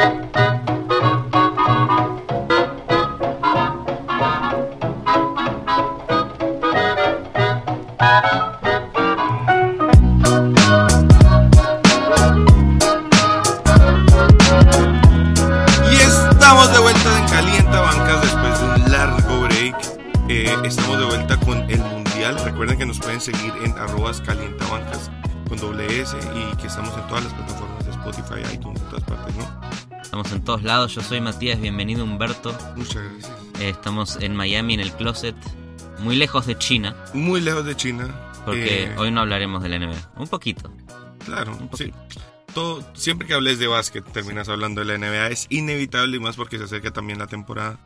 Y Yo soy Matías, bienvenido Humberto. Muchas gracias. Eh, Estamos en Miami, en el closet, muy lejos de China, Muy lejos de China. porque Eh, hoy no hablaremos de la NBA. Un poquito. Claro, un sí. poquito. Todo, siempre que hables de básquet terminas hablando de la NBA. Es inevitable y más porque se acerca también la temporada.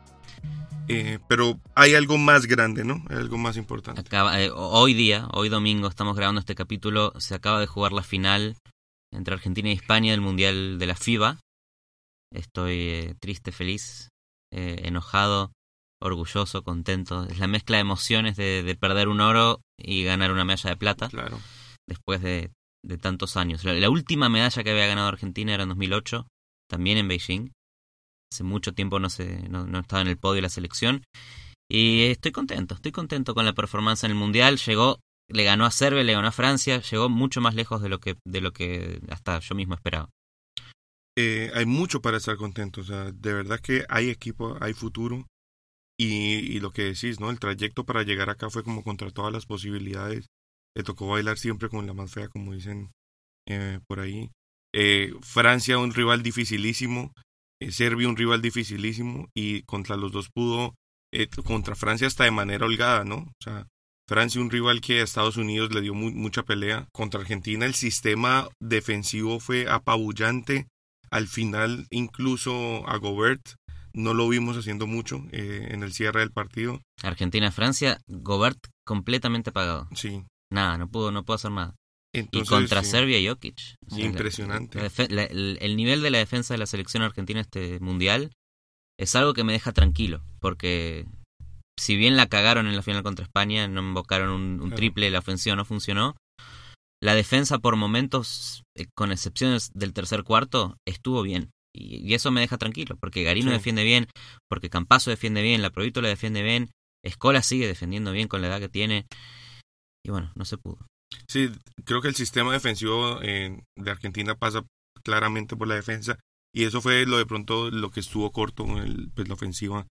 Eh, pero hay algo más grande, ¿no? Hay algo más importante. Acaba- eh, hoy día, hoy domingo, estamos grabando este capítulo, se acaba de jugar la final entre Argentina y España del Mundial de la FIBA. Estoy eh, triste, feliz, eh, enojado, orgulloso, contento. Es la mezcla de emociones de, de perder un oro y ganar una medalla de plata. Claro. después de, de tantos años. La, la última medalla que había ganado Argentina era en 2008, también en Beijing. Hace mucho tiempo no, se, no, no estaba en el podio de la selección. Y estoy contento, estoy contento con la performance en el Mundial. Llegó, le ganó a Serbia, le ganó a Francia, llegó mucho más lejos de lo que, de lo que hasta yo mismo esperaba. Eh, hay mucho para estar contento. O sea, de verdad que hay equipo, hay futuro. Y, lo que decís, ¿no? El trayecto para llegar acá fue como contra todas las posibilidades. Le tocó bailar siempre con la más fea, como dicen eh, por ahí. Eh, Francia, un rival dificilísimo. Serbia, un rival dificilísimo. Y contra los dos pudo, contra Francia hasta de manera holgada, ¿no? O sea, Francia, un rival que a Estados Unidos le dio mu- mucha pelea. Contra Argentina, el sistema defensivo fue apabullante. Al final, incluso a Gobert no lo vimos haciendo mucho eh, en el cierre del partido. Argentina-Francia, Gobert completamente apagado. Sí. Nada, no pudo, no pudo hacer nada. Entonces, y contra sí. Serbia, Jokic. O sea, la- Impresionante. la defe- la- el, el nivel de la defensa de la selección argentina este mundial es algo que me deja tranquilo, porque si bien la cagaron en la final contra España, no invocaron un, un triple, la ofensiva no funcionó, la defensa por momentos, eh, con excepciones del tercer cuarto, estuvo bien. Y, y eso me deja tranquilo, porque Garino Sí. defiende bien, porque Campazo defiende bien, la Provítola defiende bien, Escola sigue defendiendo bien con la edad que tiene. Y bueno, no se pudo. Sí, creo que el sistema defensivo eh, de Argentina pasa claramente por la defensa y eso fue lo de pronto lo que estuvo corto el, pues, la ofensiva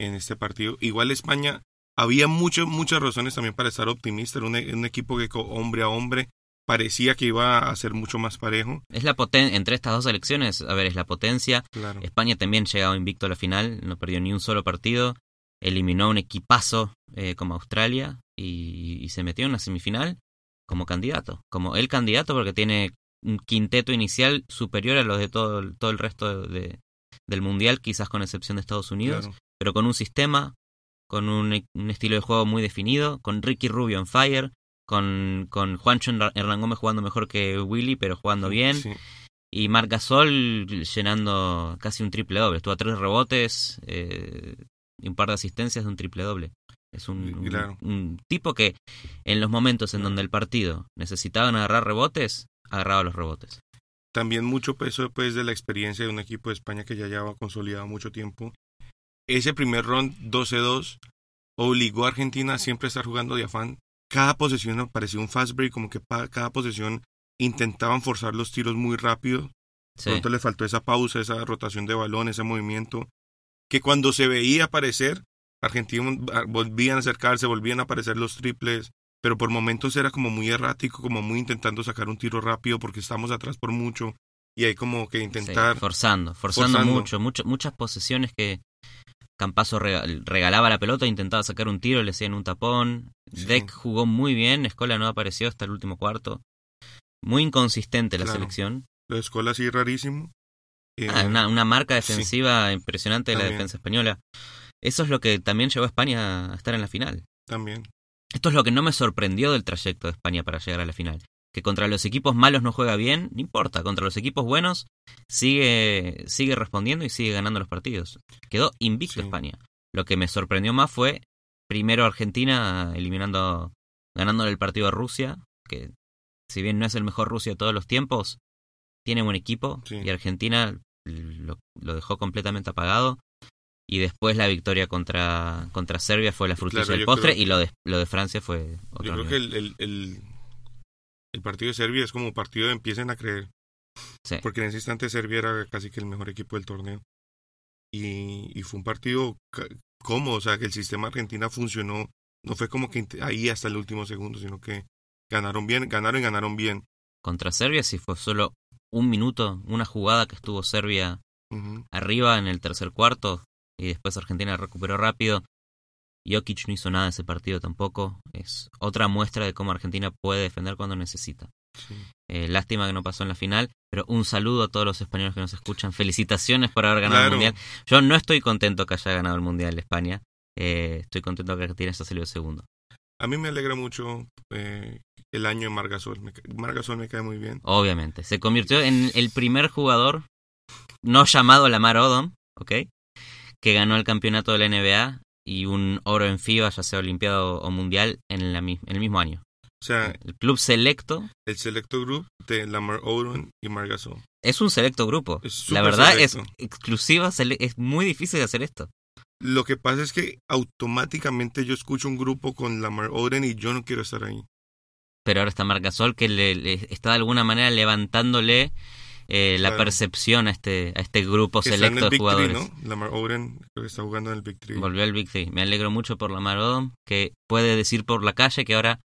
en este partido. Igual España había muchas muchas razones también para estar optimista, era un, un equipo que hombre a hombre parecía que iba a ser mucho más parejo. Es la poten entre estas dos selecciones, a ver, es la potencia. Claro. España también llegaba invicto a la final, no perdió ni un solo partido, eliminó un equipazo eh, como Australia y, y se metió en la semifinal como candidato, como el candidato porque tiene un quinteto inicial superior a los de todo, el- todo el resto de- del mundial, quizás con excepción de Estados Unidos, claro. pero con un sistema, con un, un estilo de juego muy definido, con Ricky Rubio en fire, con, con Juancho Hernán Gómez jugando mejor que Willy, pero jugando bien. Sí. Y Marc Gasol llenando casi un triple doble. Estuvo a tres rebotes eh, y un par de asistencias de un triple doble. Es un, un- Claro. un tipo que en los momentos en donde el partido necesitaban agarrar rebotes, agarraba los rebotes. También mucho peso pues de la experiencia de un equipo de España que ya llevaba consolidado mucho tiempo. Ese primer round 12-2 obligó a Argentina a siempre estar jugando de afán. Cada posesión parecía un fast break, como que cada posesión intentaban forzar los tiros muy rápido. Sí. Pronto le faltó esa pausa, esa rotación de balón, ese movimiento. Que cuando se veía aparecer, Argentina volvían a acercarse, volvían a aparecer los triples, pero por momentos era como muy errático, como muy intentando sacar un tiro rápido porque estamos atrás por mucho y hay como que Sí, intentar forzando, forzando, Forzando. mucho, mucho, muchas posesiones que Campazo rega- regalaba la pelota, intentaba sacar un tiro, le hacían un tapón. Sí. Deck jugó muy bien, Escola no apareció hasta el último cuarto. Muy inconsistente la Claro. selección. lo de escuela así rarísimo. Eh, Ah, una, una marca sí. defensiva impresionante de la defensa española. Eso es lo que también llevó a España a estar en la final. También. Esto es lo que no me sorprendió del trayecto de España para llegar a la final. Que contra los equipos malos no juega bien, no importa. Contra los equipos buenos sigue, sigue respondiendo y sigue ganando los partidos. Quedó invicto Sí. España. Lo que me sorprendió más fue primero Argentina eliminando, ganándole el partido a Rusia, que si bien no es el mejor Rusia de todos los tiempos, tiene buen equipo Sí. y Argentina lo, lo dejó completamente apagado. Y después la victoria contra, contra Serbia fue la frutilla Claro, del postre creo- y lo de, lo de Francia fue otro Yo creo nivel. que el, el, el, el partido de Serbia es como partido de empiecen a creer. Sí. Porque en ese instante Serbia era casi que el mejor equipo del torneo. Y, y fue un partido cómodo, o sea, que el sistema Argentina funcionó. No fue como que ahí hasta el último segundo, sino que ganaron bien, ganaron y ganaron bien. Contra Serbia sí fue solo un minuto, una jugada que estuvo Serbia arriba en el tercer cuarto y después Argentina recuperó rápido. Jokic no hizo nada en ese partido tampoco. Es otra muestra de cómo Argentina puede defender cuando necesita. Sí. Eh, lástima que no pasó en la final, pero un saludo a todos los españoles que nos escuchan. Felicitaciones por haber ganado el. Mundial. Yo no estoy contento que haya ganado el Mundial España. Eh, estoy contento que Argentina haya salido segundo. A mí me alegra mucho eh, el año de Margasol. Margasol me cae muy bien. Obviamente. Se convirtió en el primer jugador no llamado Lamar Odom, ¿ok? Que ganó el campeonato de la NBA y un oro en FIBA, ya sea olimpiado o mundial, en, la, en el mismo año. O sea, El club selecto el selecto group de Lamar Odom y Margasol. es un selecto grupo. La verdad es exclusiva, es muy difícil de hacer esto. Lo que pasa es que automáticamente yo escucho un grupo con Lamar Odom y yo no quiero estar ahí. Pero ahora está Marcasol que le, le está de alguna manera levantándole eh, la percepción a este, a este grupo Que selecto el de Big Three, jugadores. ¿no? Lamar Odom creo que está jugando en el Big Three. Volvió al Big Three. Me alegro mucho por Lamar Odom, que puede decir por la calle que ahora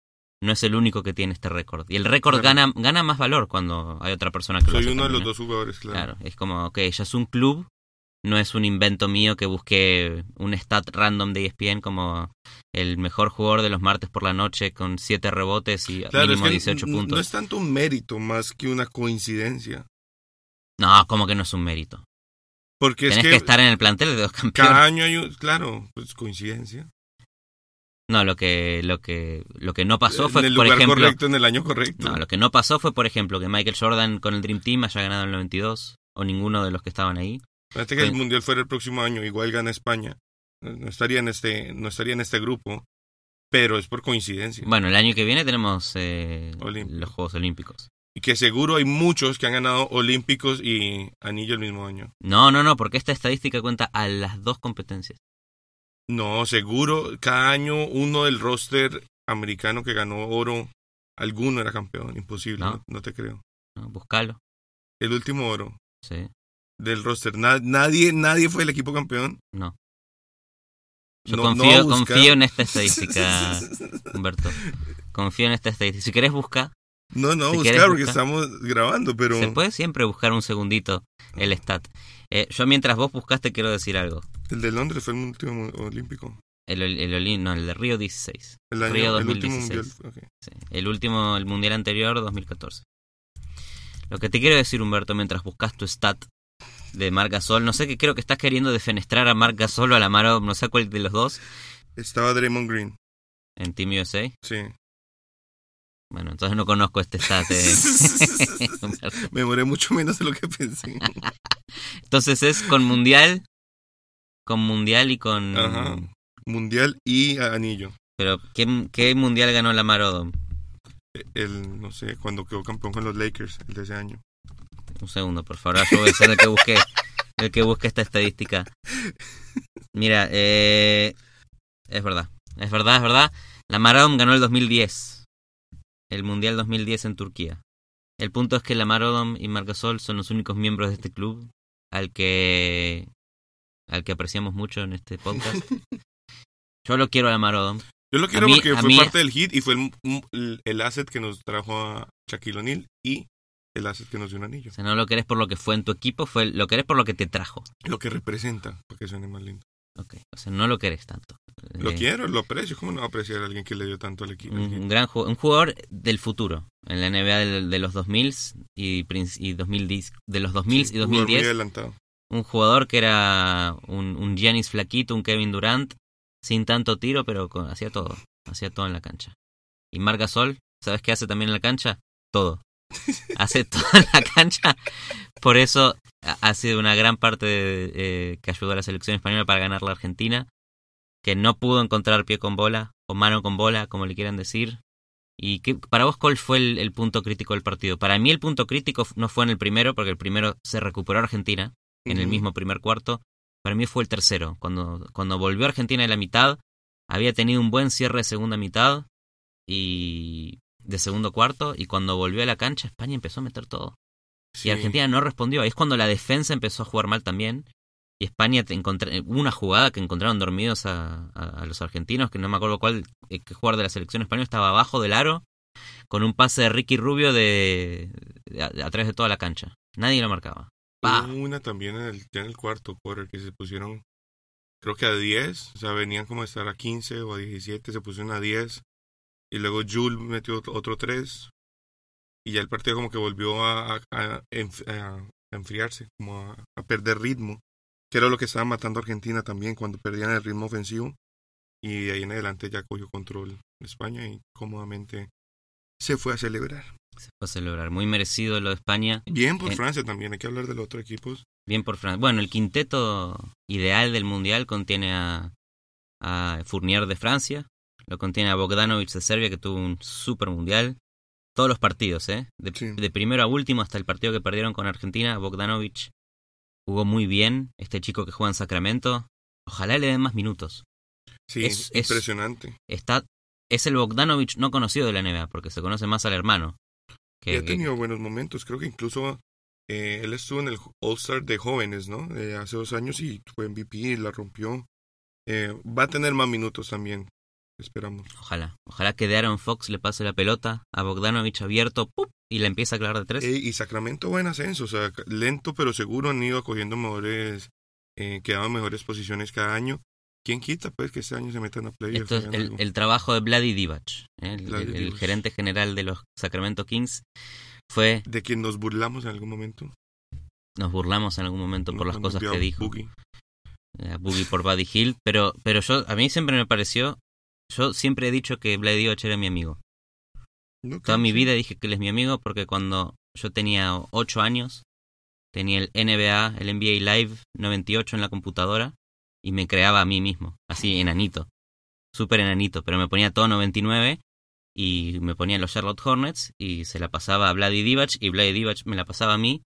no es el único que tiene este récord. Y el récord Claro. gana, gana más valor cuando hay otra persona que lo Soy uno de los ¿eh? dos jugadores, claro. Claro, es como, ok, ya es un club, no es un invento mío que busqué un stat random de ESPN como el mejor jugador de los martes por la noche con 7 rebotes y Claro, es mínimo que 18 n- puntos. No es tanto un mérito más que una coincidencia. No, como que no es un mérito. Porque Tenés es que, que, estar en el plantel de dos campeones. cada año hay un... Claro, pues coincidencia. No, lo que, lo que, lo que no pasó en fue, el por ejemplo, correcto, en el año correcto. no, lo que no pasó fue, por ejemplo, que Michael Jordan con el Dream Team haya ganado en el 92 o ninguno de los que estaban ahí. Fíjate que el Fue- Mundial fuera el próximo año, igual gana España. No estaría en este, no estaría en este grupo, pero es por coincidencia. Bueno, el año que viene tenemos eh, los Juegos Olímpicos. Y que seguro hay muchos que han ganado Olímpicos y Anillo el mismo año. No, no, no, porque esta estadística cuenta a las dos competencias. No, seguro cada año uno del roster americano que ganó oro, alguno era campeón, imposible, No. no, no te creo. ¿no? Buscalo. El último oro Sí, del roster, na- nadie, nadie fue el equipo campeón. no. Yo No- confío, confío en esta estadística, Humberto. Confío en esta estadística. Si querés buscar, No, no, Si buscar porque buscar. estamos grabando, pero se puede siempre buscar un segundito el stat. Eh, yo mientras vos buscaste quiero decir algo. el de Londres fue el último olímpico. El, el, el no, el de Río 16. El, año, Río el último 2016. mundial. Sí, el último, el mundial anterior, 2014. Lo que te quiero decir, Humberto, mientras buscas tu stat de Marc Gasol, no sé qué creo que estás queriendo defenestrar a Marc Gasol o a la Maro, no sé cuál de los dos, Estaba Draymond Green, en Team USA. sí. Bueno, entonces no conozco este stat. eh. Me demoré mucho menos de lo que pensé. entonces es con mundial, con mundial y con... Ajá. Mundial y anillo. Pero, ¿qué, qué mundial ganó la Marodom? El, no sé, cuando quedó campeón con los Lakers, el de ese año. Un segundo, por favor. Yo voy a ser el que busque, el que busque esta estadística. Mira, eh, es verdad. Es verdad, es verdad. La Maradon ganó el 2010. El Mundial 2010 en Turquía. El punto es que la Maradon y Margasol son los únicos miembros de este club al que al que apreciamos mucho en este podcast. Yo lo quiero a la Maradon. Yo lo quiero mí- porque fue mí- parte del hit y fue el, el- el asset que nos trajo a Shaquille O'Neal y el asset que nos dio un anillo. O sea, no lo querés por lo que fue en tu equipo, fue lo querés por lo que te trajo. Lo que representa, para que suene más lindo. Ok, O sea, no lo querés tanto. Lo Eh, quiero, lo aprecio. ¿Cómo no apreciar a alguien que le dio tanto al equipo? un, gran un jugador del futuro en la NBA del- de, los 2000 y, y 2010 de los 2000 Sí, y un jugador Muy 2010 adelantado. un jugador que era un, un Giannis flaquito un Kevin Durant sin tanto tiro pero con- hacía todo hacía todo en la cancha y Marc Gasol sabes qué hace también en la cancha todo hace todo en la cancha por eso ha- sido una gran parte de, eh, que ayudó a la selección española para ganar la Argentina que no pudo encontrar pie con bola o mano con bola como le quieran decir ¿Y qué, para vos cuál fue el, el punto crítico del partido? Para mí el punto crítico no fue en el primero, porque el primero se recuperó Argentina. en el mismo primer cuarto. Para mí fue el tercero. Cuando, cuando volvió Argentina de la mitad, había tenido un buen cierre de segunda mitad y de segundo cuarto. Y cuando volvió a la cancha, España empezó a meter todo. Sí. Y Argentina no respondió. Ahí es cuando la defensa empezó a jugar mal también. Y España hubo una jugada que encontraron dormidos a, a- a los argentinos, que no me acuerdo cuál, eh, qué jugador de la selección española estaba abajo del aro, con un pase de Ricky Rubio de, de- a, a través de toda la cancha. Nadie lo marcaba. Una también en el, ya en el cuarto quarter que se pusieron, creo que a 10, o sea, venían como a estar a 15 o a 17, se pusieron a 10. Y luego Jules metió otro- 3. Y ya el partido como que volvió a, a- a enf- a- a enfriarse, como a, perder ritmo. Que era lo que estaba matando a Argentina también cuando perdían el ritmo ofensivo. Y de ahí en adelante ya cogió control España y cómodamente se fue a celebrar. Se fue a celebrar. Muy merecido lo de España. Bien por. Francia también, hay que hablar de los otros equipos. Bien por Francia. Bueno, el quinteto ideal del Mundial contiene a, a Fournier de Francia, lo contiene a Bogdanovic de Serbia, que tuvo un super Mundial. Todos los partidos, ¿eh? De, Sí. de primero a último hasta el partido que perdieron con Argentina, Bogdanovic jugó muy bien. Este chico que juega en Sacramento, ojalá le den más minutos. Sí, Es- es- impresionante. Está, es el Bogdanovic no conocido de la NBA, porque se conoce más al hermano. Y Que, ha tenido buenos momentos. Creo que incluso eh, él estuvo en el All-Star de jóvenes, ¿no? Eh, hace dos años y fue MVP y la rompió. Eh, va a tener más minutos también, esperamos. ojalá, ojalá que de Aaron Fox le pase la pelota a Bogdanovic abierto, ¡pup! y le empieza a clavar de tres. Eh, y Sacramento buen ascenso, o sea, lento pero seguro han ido cogiendo mejores, eh, quedaban mejores posiciones cada año. ¿Quién quita pues que este año se metan a playoffs? Esto es el, el trabajo de Vladi Divac, ¿eh? el, el- el gerente general de los Sacramento Kings. Fue, De quien nos burlamos en algún momento. nos burlamos en algún momento ¿no? por las cosas que a dijo. Boogie. eh, Boogie por Buddy Hill, pero, pero yo, a mí siempre me pareció, yo siempre he dicho que Vladi Divac era mi amigo. No, Toda mi vida dije que él es mi amigo porque cuando yo tenía 8 años, tenía el NBA, el NBA Live 98 en la computadora y me creaba a mí mismo, así enanito, súper enanito, pero me ponía todo 99 y me ponía los Charlotte Hornets y se la pasaba a Vladi Divac y Vladi Divac me la pasaba a mí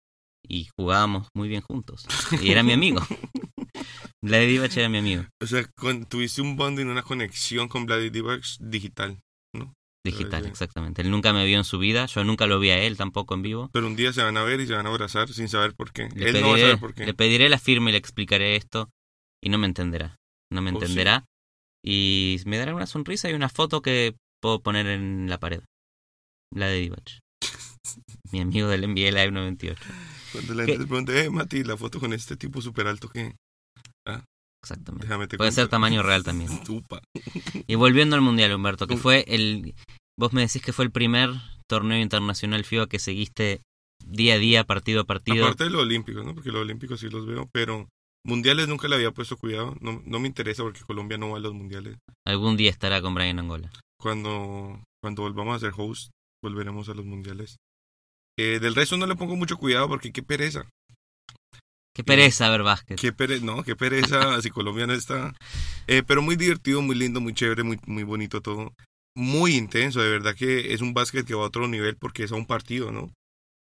y jugábamos muy bien juntos. Y era mi amigo. Vladi Divac era mi amigo. O sea, con- tuviste un bonding, una conexión con Vladi Divac digital. Digital, sí. exactamente. Él nunca me vio en su vida, yo nunca lo vi a él tampoco en vivo. Pero un día se van a ver y se van a abrazar sin saber por qué. Le Él pediré, no va a saber por qué. le pediré la firma y le explicaré esto y no me entenderá. No me Oh, sí. entenderá. Y me dará una sonrisa y una foto que puedo poner en la pared. La de Divac. Mi amigo del NBA Live 98. Cuando la gente te pregunta, eh, Mati, la foto con este tipo súper alto que... Exactamente. Déjame te Puede ser cuento". tamaño real también. Upa. Y volviendo al Mundial, Humberto, que fue el... Vos me decís que fue el primer torneo internacional FIBA que seguiste día a día, partido a partido. Aparte de los olímpicos, ¿no? Porque los olímpicos sí los veo, pero mundiales nunca le había puesto cuidado. No, no me interesa porque Colombia no va a los mundiales. Algún día estará con Brian Angola. Cuando, cuando volvamos a ser host, volveremos a los mundiales. Eh, del resto no le pongo mucho cuidado porque qué pereza. Qué pereza ver básquet. Qué pereza, no, qué pereza si Colombia no está. Eh, pero muy divertido, muy lindo, muy chévere, muy, muy bonito todo. Muy intenso, de verdad que es un básquet que va a otro nivel porque es a un partido, ¿no?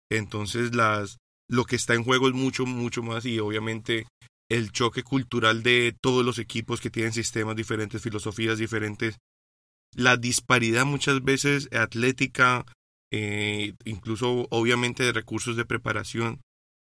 Entonces las lo que está en juego es mucho, mucho más y obviamente el choque cultural de todos los equipos que tienen sistemas diferentes, filosofías diferentes, la disparidad muchas veces atlética, eh, incluso obviamente de recursos de preparación,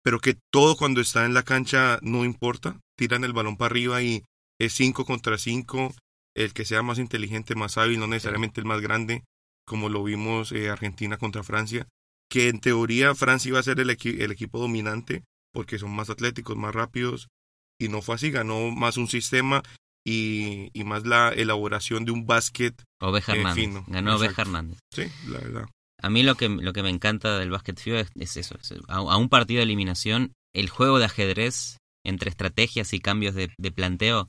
pero que todo cuando está en la cancha no importa, tiran el balón para arriba y es 5 contra 5, el que sea más inteligente, más hábil, no necesariamente el más grande, como lo vimos eh, Argentina contra Francia, que en teoría Francia iba a ser el, equi- el equipo dominante porque son más atléticos, más rápidos, y no fue así, ganó más un sistema y, y más la elaboración de un básquet, Oveja Eh, Hernández. fino, Ganó Oveja. Hernández. sí, la verdad. A mí lo que, lo que me encanta del básquet FIBA es, es eso. es a, a un partido de eliminación, el juego de ajedrez entre estrategias y cambios de, de planteo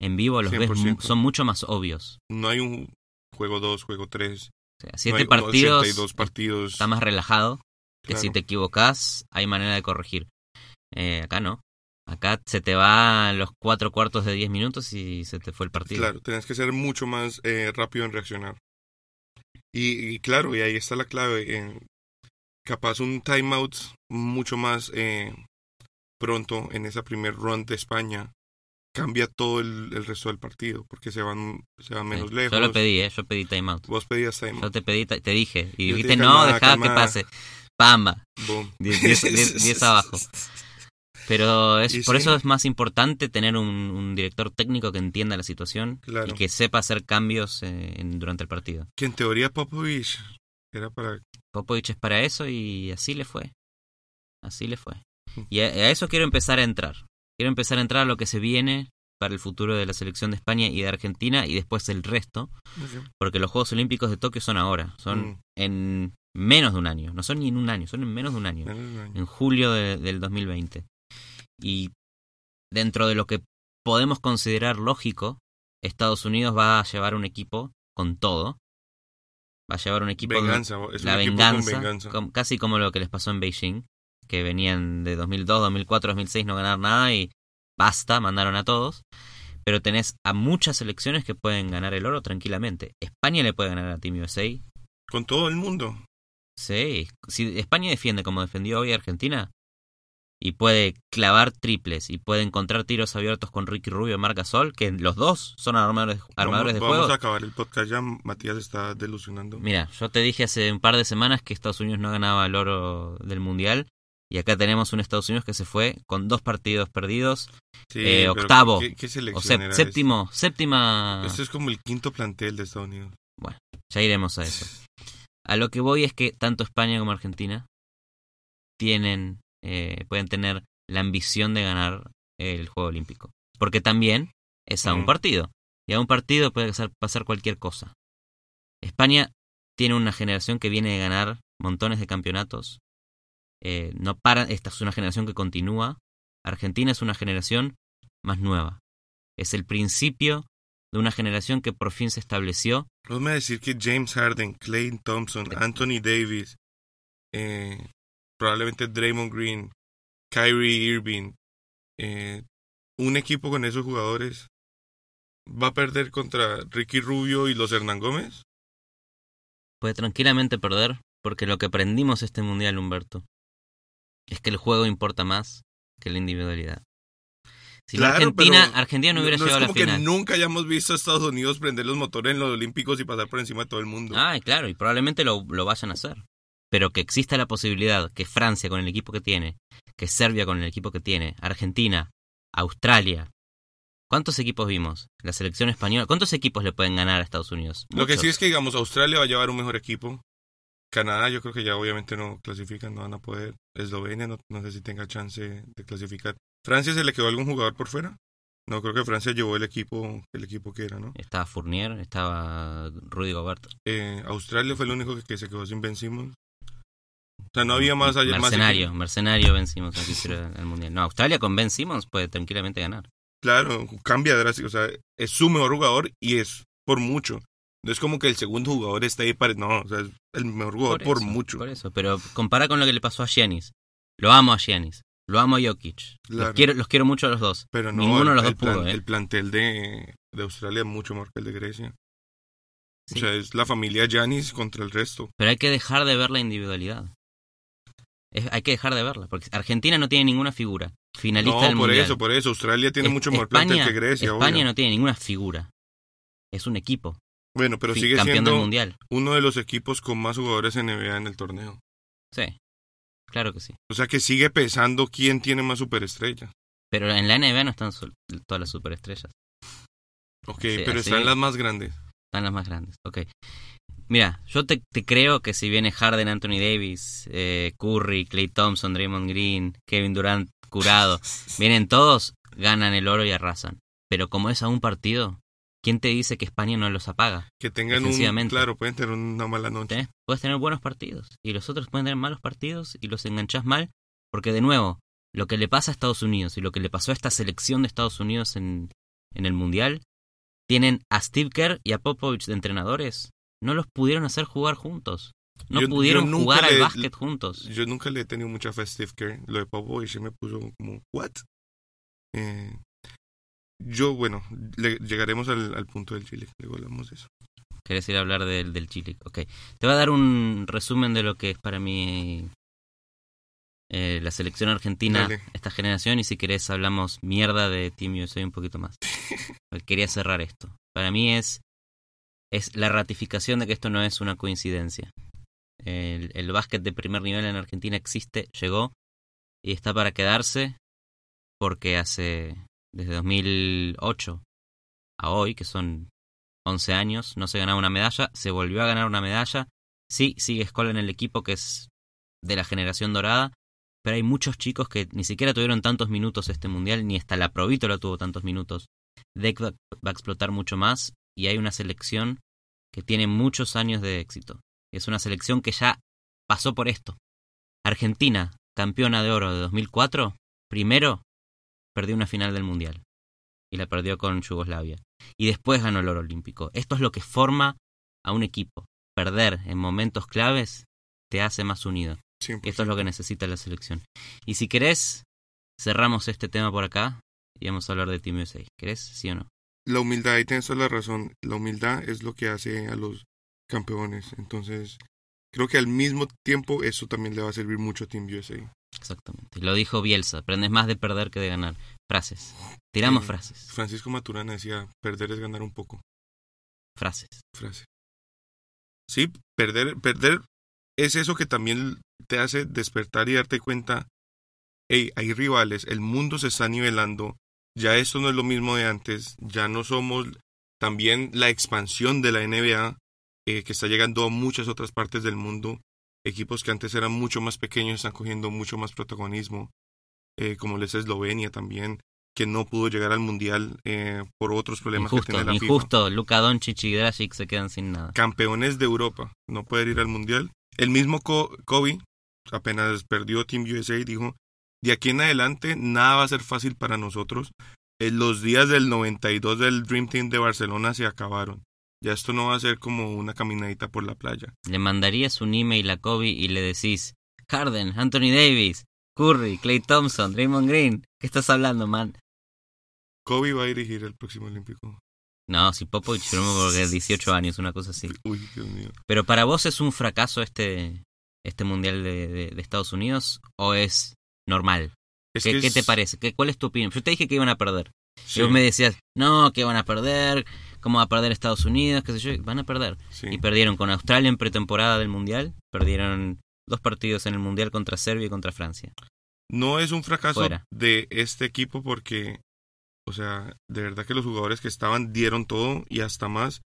en vivo los ves, mu- 100%. son mucho más obvios. No hay un juego 2, juego 3, O sea, siete partidos 82 partidos. está más relajado, que claro. si te equivocas hay manera de corregir. Eh, acá no. Acá se te va los cuatro cuartos de 10 minutos y se te fue el partido. Claro, tenés que ser mucho más eh, rápido en reaccionar. Y, y claro, y ahí está la clave. capaz un timeout mucho más eh, pronto en esa primer run de España cambia todo el, el resto del partido porque se van se van menos Sí. lejos. Yo lo pedí, ¿eh? Yo pedí timeout. Vos pedías time. Yo te pedí, te te dije. Y dijiste, no, dejá que calmada". pase. Pamba. Boom. 10 abajo. Pero es Y por sí. eso es más importante tener un, un director técnico que entienda la situación Claro. y que sepa hacer cambios eh, en- durante el partido. Que en teoría Popovich era para Popovich es para eso y así le fue. Así le fue. Mm. Y a, a eso quiero empezar a entrar. Quiero empezar a entrar a lo que se viene para el futuro de la selección de España y de Argentina y después el resto, porque los Juegos Olímpicos de Tokio son ahora, son Mm. en menos de un año, no son ni en un año, son en menos de un año, menos de un año. en julio de- del 2020. Y dentro de lo que podemos considerar lógico, Estados Unidos va a llevar un equipo con todo. Va a llevar un equipo venganza, es un la equipo venganza, con venganza. com- casi como lo que les pasó en Beijing, que venían de 2002, 2004, 2006 no ganar nada y basta, mandaron a todos. Pero tenés a muchas selecciones que pueden ganar el oro tranquilamente. España le puede ganar a Team USA. Con todo el mundo. Sí, si España defiende como defendió hoy Argentina y puede clavar triples y puede encontrar tiros abiertos con Ricky Rubio y Marc Gasol, que los dos son armadores, armadores de vamos, vamos juego. a acabar el podcast ya. Matías está delusionando. Mira, yo te dije hace un par de semanas que Estados Unidos no ganaba el oro del Mundial. Y acá tenemos un Estados Unidos que se fue con dos partidos perdidos. Sí, eh, octavo. ¿Qué, qué O séptimo, séptima... Este es como el quinto plantel de Estados Unidos. Ya iremos a eso. A lo que voy es que tanto España como Argentina tienen, eh, pueden tener la ambición de ganar el Juego Olímpico. Porque también es a un Ujú. partido. Y a un partido puede pasar- pasar cualquier cosa. España tiene una generación que viene de ganar montones de campeonatos. Eh, no para, esta es una generación que continúa. Argentina es una generación más nueva. Es el principio de una generación que por fin se estableció Vos me decir que James Harden, Clay Thompson, Anthony Davis, eh, probablemente Draymond Green, Kyrie Irving, eh, un equipo con esos jugadores va a perder contra Ricky Rubio y los Hernán Gómez. puede tranquilamente perder, porque lo que aprendimos este mundial, Humberto, es que el juego importa más que la individualidad. Si Claro, Argentina, pero Argentina no hubiera no llegado es a la final. que nunca hayamos visto a Estados Unidos prender los motores en los Olímpicos y pasar por encima de todo el mundo. Ah, claro, y probablemente lo, lo vayan a hacer. Pero que exista la posibilidad que Francia con el equipo que tiene, que Serbia con el equipo que tiene, Argentina, Australia. ¿Cuántos equipos vimos? La selección española. ¿Cuántos equipos le pueden ganar a Estados Unidos? Lo que sí es que, digamos, Australia va a llevar un mejor equipo. Canadá yo creo que ya obviamente no clasifican, no van a poder. Eslovenia no, no sé si tenga chance de clasificar. ¿Francia se le quedó algún jugador por fuera? No, creo que Francia llevó el equipo, el equipo que era, ¿no? Estaba Fournier, estaba Rudy Gobert. Eh, Australia fue el único que, que se quedó sin Ben Simmons. O sea, no había más allá. más Mercenario, mercenario Ben Simmons el mundial. No, Australia con Ben Simmons puede tranquilamente ganar. Claro, cambia drástico. O sea, es su mejor jugador y es por mucho. No es como que el segundo jugador está ahí para... No, o sea, es el mejor jugador por, eso, mucho. Por eso, pero compara con lo que le pasó a Giannis. Lo amo a Giannis. Lo amo a Jokic. Claro. Los, quiero, los quiero mucho a los dos. Pero no, Ninguno de los dos pudo, ¿eh? el plantel de, de Australia es mucho mejor que el de Grecia. Sí. O sea, es la familia Janis contra el resto. Pero hay que dejar de ver la individualidad. Es- hay que dejar de verla, porque Argentina no tiene ninguna figura. Finalista No, del por mundial. eso, por eso. Australia tiene Es- mucho mejor España, plantel que Grecia. España obvio. no tiene ninguna figura. Es un equipo. Bueno, pero sigue campeón del siendo mundial. uno de los equipos con más jugadores NBA en el torneo. Sí. Claro que sí. O sea que sigue pesando quién tiene más superestrellas. Pero en la NBA no están todas las superestrellas. Ok, Sí, pero están las más grandes. Están las más grandes. Ok. Mira, yo te, te creo que si viene Harden, Anthony Davis, eh, Curry, Clay Thompson, Draymond Green, Kevin Durant, Curado, vienen todos, ganan el oro y arrasan. Pero como es a un partido, ¿quién te dice que España no los apaga? Que tengan un... Claro, pueden tener una mala noche. ¿Tenés? Puedes tener buenos partidos y los otros pueden tener malos partidos y los enganchás mal, porque de nuevo, lo que le pasa a Estados Unidos y lo que le pasó a esta selección de Estados Unidos en, en el Mundial, tienen a Steve Kerr y a Popovich de entrenadores, no los pudieron hacer jugar juntos. No Yo- pudieron jugar al básquet juntos. Yo nunca le he tenido mucha fe a Steve Kerr. Lo de Popovich sí me puso como, ¿what? Eh, yo, bueno, le- llegaremos al, al punto del Chile. Luego hablamos de eso. ¿Querés ir a hablar del, del Chile? Ok. Te voy a dar un resumen de lo que es para mí eh, la selección argentina, Dale. esta generación, y si querés hablamos mierda de Team USA un poquito más. Quería cerrar esto. Para mí es, es la ratificación de que esto no es una coincidencia. El, el básquet de primer nivel en Argentina existe, llegó y está para quedarse porque hace desde 2008 a hoy, que son 11 años, no se ganaba una medalla, se volvió a ganar una medalla. Sí, sigue Skoll en el equipo que es de la generación dorada, pero hay muchos chicos que ni siquiera tuvieron tantos minutos este mundial, ni hasta la Provítola tuvo tantos minutos. Deck va a explotar mucho más y hay una selección que tiene muchos años de éxito. Es una selección que ya pasó por esto. Argentina, campeona de oro de 2004, primero perdió una final del mundial y la perdió con Yugoslavia. Y después ganó el oro olímpico. Esto es lo que forma a un equipo. Perder en momentos claves te hace más unido. 100%. Y esto es lo que necesita la selección. Y si querés, cerramos este tema por acá y vamos a hablar de Team USA. ¿Querés? ¿Sí o no? La humildad, ahí tienes toda la razón. La humildad es lo que hace a los campeones. Entonces, creo que al mismo tiempo eso también le va a servir mucho a Team USA. Exactamente. Lo dijo Bielsa. Aprendes más de perder que de ganar. Frases. Tiramos Sí. frases. Francisco Maturana decía, perder es ganar un poco. Frases. Frase. Sí, perder, perder es eso que también te hace despertar y darte cuenta, hey, hay rivales, el mundo se está nivelando, ya esto no es lo mismo de antes, ya no somos también la expansión de la NBA eh, que está llegando a muchas otras partes del mundo, equipos que antes eran mucho más pequeños están cogiendo mucho más protagonismo, eh, como les Eslovenia también, que no pudo llegar al mundial eh, por otros problemas que Injusto, tiene la FIFA injusto. Luka Doncic y Dragic se quedan sin nada. campeones de Europa, no poder ir al Mundial. El mismo Co- Kobe, apenas perdió Team USA, dijo, de aquí en adelante nada va a ser fácil para nosotros. Eh, los días del 92 del Dream Team de Barcelona se acabaron. Ya esto no va a ser como una caminadita por la playa. Le mandarías un email a Kobe y le decís, Harden, Anthony Davis, Curry, Clay Thompson, Draymond Green, ¿qué estás hablando, man? Kobe va a dirigir el próximo Olímpico. No, si Popovich porque 18 años, una cosa así. Uy, Dios mío. Pero para vos es un fracaso este, este mundial de, de- de Estados Unidos o es normal? Es ¿Qué, que qué te parece? ¿Qué, ¿Cuál es tu opinión? Yo te dije que iban a perder. Sí, Y vos me decías, no, que van a perder, cómo va a perder Estados Unidos, qué sé yo, van a perder. sí. Y perdieron con Australia en pretemporada del mundial, perdieron dos partidos en el mundial contra Serbia y contra Francia. No es un fracaso Fuera. de este equipo porque, o sea, de verdad que los jugadores que estaban dieron todo y hasta más.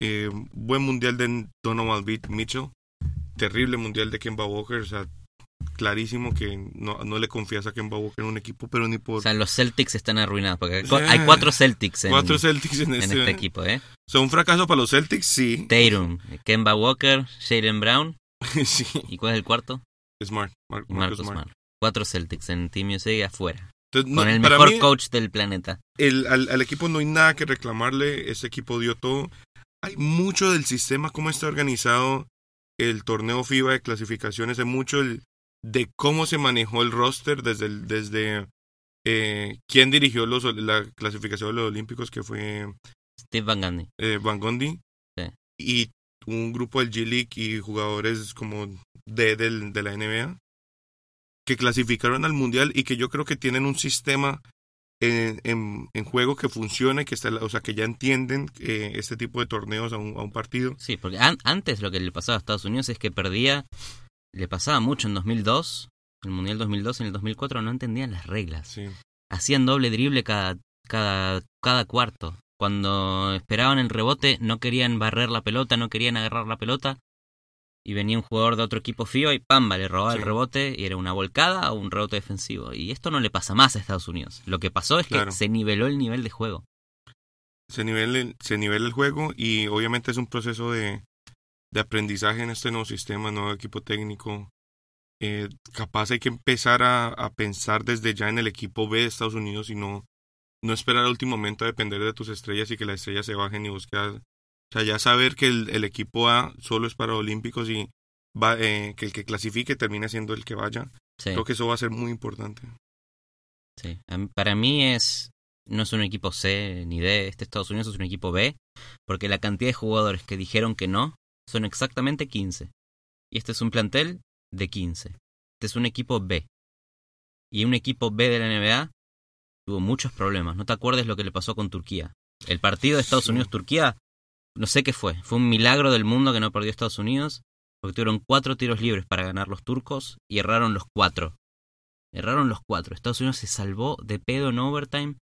Eh, buen mundial de Donovan Beat- Mitchell, terrible mundial de Kemba Walker, o sea, clarísimo que no, no le confías a Kemba Walker en un equipo, pero ni por O sea, los Celtics están arruinados, porque hay, cuatro Celtics en, cuatro Celtics en en este. este equipo, ¿eh? Sea, un fracaso para los Celtics, sí. Tatum, Kemba Walker, Jalen Brown, sí. ¿y cuál es el cuarto? Smart, Mar- Marcus Smart. Smart. Cuatro Celtics en Team USA afuera. Entonces, no, con el mejor mí, coach del planeta. el- al, al equipo no hay nada que reclamarle, este equipo dio todo. Hay mucho del sistema, cómo está organizado el torneo FIBA de clasificaciones, hay mucho el- de cómo se manejó el roster desde, el- desde eh, quién dirigió los, la clasificación de los Olímpicos, que fue Steve Van Gundy. eh, Van Gundy, Sí. y un grupo del G-League y jugadores como de, del- de la NBA que clasificaron al Mundial y que yo creo que tienen un sistema en, en- en juego que funciona y que está, o sea, que ya entienden eh, este tipo de torneos a un, a un partido. Sí, porque an- antes lo que le pasaba a Estados Unidos es que perdía, le pasaba mucho en 2002, el Mundial 2002, en el 2004 no entendían las reglas. Sí. Hacían doble drible cada, cada, cada cuarto. Cuando esperaban el rebote no querían barrer la pelota, no querían agarrar la pelota. Y venía un jugador de otro equipo FIBA y ¡pamba! le robaba el rebote y era una volcada o un rebote defensivo. Y esto no le pasa más a Estados Unidos. Lo que pasó es Claro. que se niveló el nivel de juego. se nivela, el- se nivela el juego y obviamente es un proceso de, de aprendizaje en este nuevo sistema, nuevo equipo técnico. Eh, capaz hay que empezar a, a pensar desde ya en el equipo B de Estados Unidos y no, no esperar al último momento a depender de tus estrellas y que las estrellas se bajen y buscar. O sea, ya saber que el, el equipo A solo es para Olímpicos y va, eh, que el que clasifique termine siendo el que vaya. Sí. Creo que eso va a ser muy importante. Sí, para mí es no es un equipo C ni D, este Estados Unidos es un equipo B, porque la cantidad de jugadores que dijeron que no son exactamente 15. Y este es un plantel de 15. Este es un equipo B. Y un equipo B de la NBA tuvo muchos problemas. No te acuerdes lo que le pasó con Turquía. El partido de Estados Sí. Unidos-Turquía, no sé qué fue. Fue un milagro del mundo que no perdió Estados Unidos, porque tuvieron cuatro tiros libres para ganar los turcos y erraron los cuatro. Erraron los cuatro. Estados Unidos se salvó de pedo en overtime.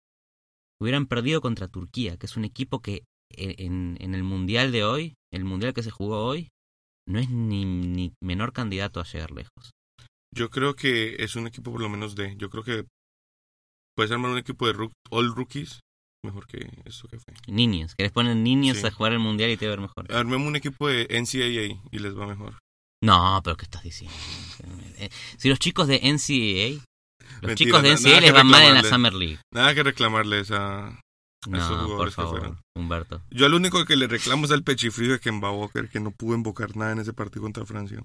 Hubieran perdido contra Turquía, que es un equipo que en, el mundial de hoy, el mundial que se jugó hoy, no es ni, ni menor candidato a llegar lejos. Yo creo que es un equipo por lo menos de. Yo creo que puedes armar un equipo de rook- all rookies mejor que eso que fue. Niños, que les ponen niños Sí. a jugar el mundial y te va a ver mejor. Armemos un equipo de NCAA y les va mejor. No, pero ¿qué estás diciendo? Eh, Si los chicos de NCAA, los Mentira, chicos de NCAA les van mal en la. Summer League. Nada que reclamarles a. esos No, por que favor, fueron. Humberto. Yo al único que le reclamo es al pechifrío de Kemba Walker, que no pudo invocar nada en ese partido contra Francia.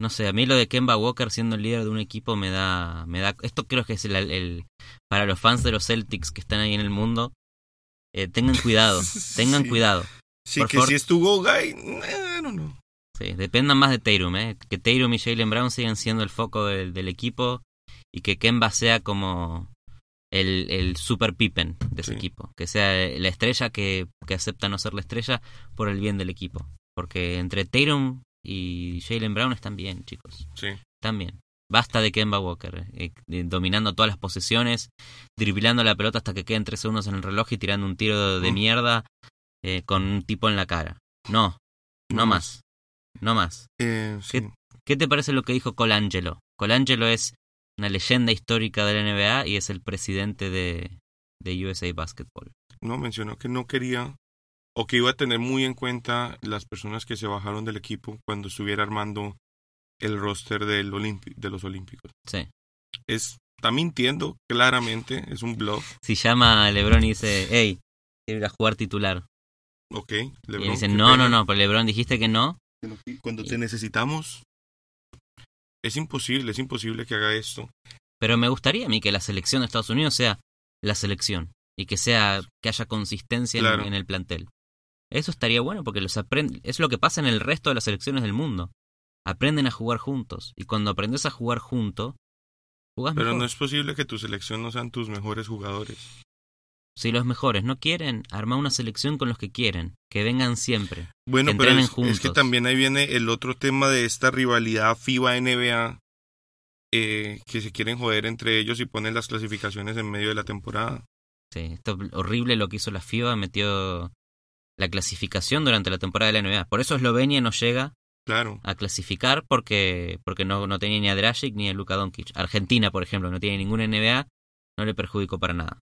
No sé, a mí lo de Kemba Walker siendo el líder de un equipo me da, me da, esto creo que es el, el- para los fans de los Celtics que están ahí en el mundo, eh, tengan cuidado, tengan Sí. cuidado. Sí, Por que favor. si es tu go guy, no, no. Sí, dependan más de Tatum, eh, que Tatum y Jalen Brown sigan siendo el foco del, del equipo y que Kemba sea como el, el super Pippen de ese Sí. equipo, que sea la estrella que, que acepta no ser la estrella por el bien del equipo, porque entre Tatum y Jalen Brown están bien, chicos. Sí. También. Basta de Kemba Walker, eh, eh, dominando todas las posesiones, driblando la pelota hasta que queden tres segundos en el reloj y tirando un tiro de Mm. mierda eh, con un tipo en la cara. No, no, No más. No más. Eh, sí. ¿Qué? ¿Qué te parece lo que dijo Colangelo? Colangelo es una leyenda histórica de la NBA y es el presidente de, de USA Basketball. No, mencionó que no quería o que iba a tener muy en cuenta las personas que se bajaron del equipo cuando estuviera armando el roster del de los Olímpicos. Sí. Es, está mintiendo claramente, es un bluff. Si llama a LeBron y dice, hey, quiero ir a jugar titular. Ok, y LeBron, le dicen, no, no, no, pero LeBron dijiste que no. Cuando te necesitamos, es imposible, es imposible que haga esto. Pero me gustaría a mí que la selección de Estados Unidos sea la selección y que sea que haya consistencia en- Claro. en, el plantel. Eso estaría bueno porque los aprende, es lo que pasa en el resto de las selecciones del mundo. Aprenden a jugar juntos y cuando aprendes a jugar junto, jugás Pero mejor. no es posible que tu selección no sean tus mejores jugadores. Si los mejores no quieren, arma una selección con los que quieren, que vengan siempre. Bueno, Que pero es, es que juntos. también ahí viene el otro tema de esta rivalidad FIBA-NBA eh, que se quieren joder entre ellos y ponen las clasificaciones en medio de la temporada. Sí, esto es horrible lo que hizo la FIBA, metió la clasificación durante la temporada de la NBA. Por eso Eslovenia no llega Claro, a clasificar porque, porque no, no tenía ni a Dragic ni a Luka Doncic. Argentina, por ejemplo, no tiene ninguna NBA, no le perjudicó para nada.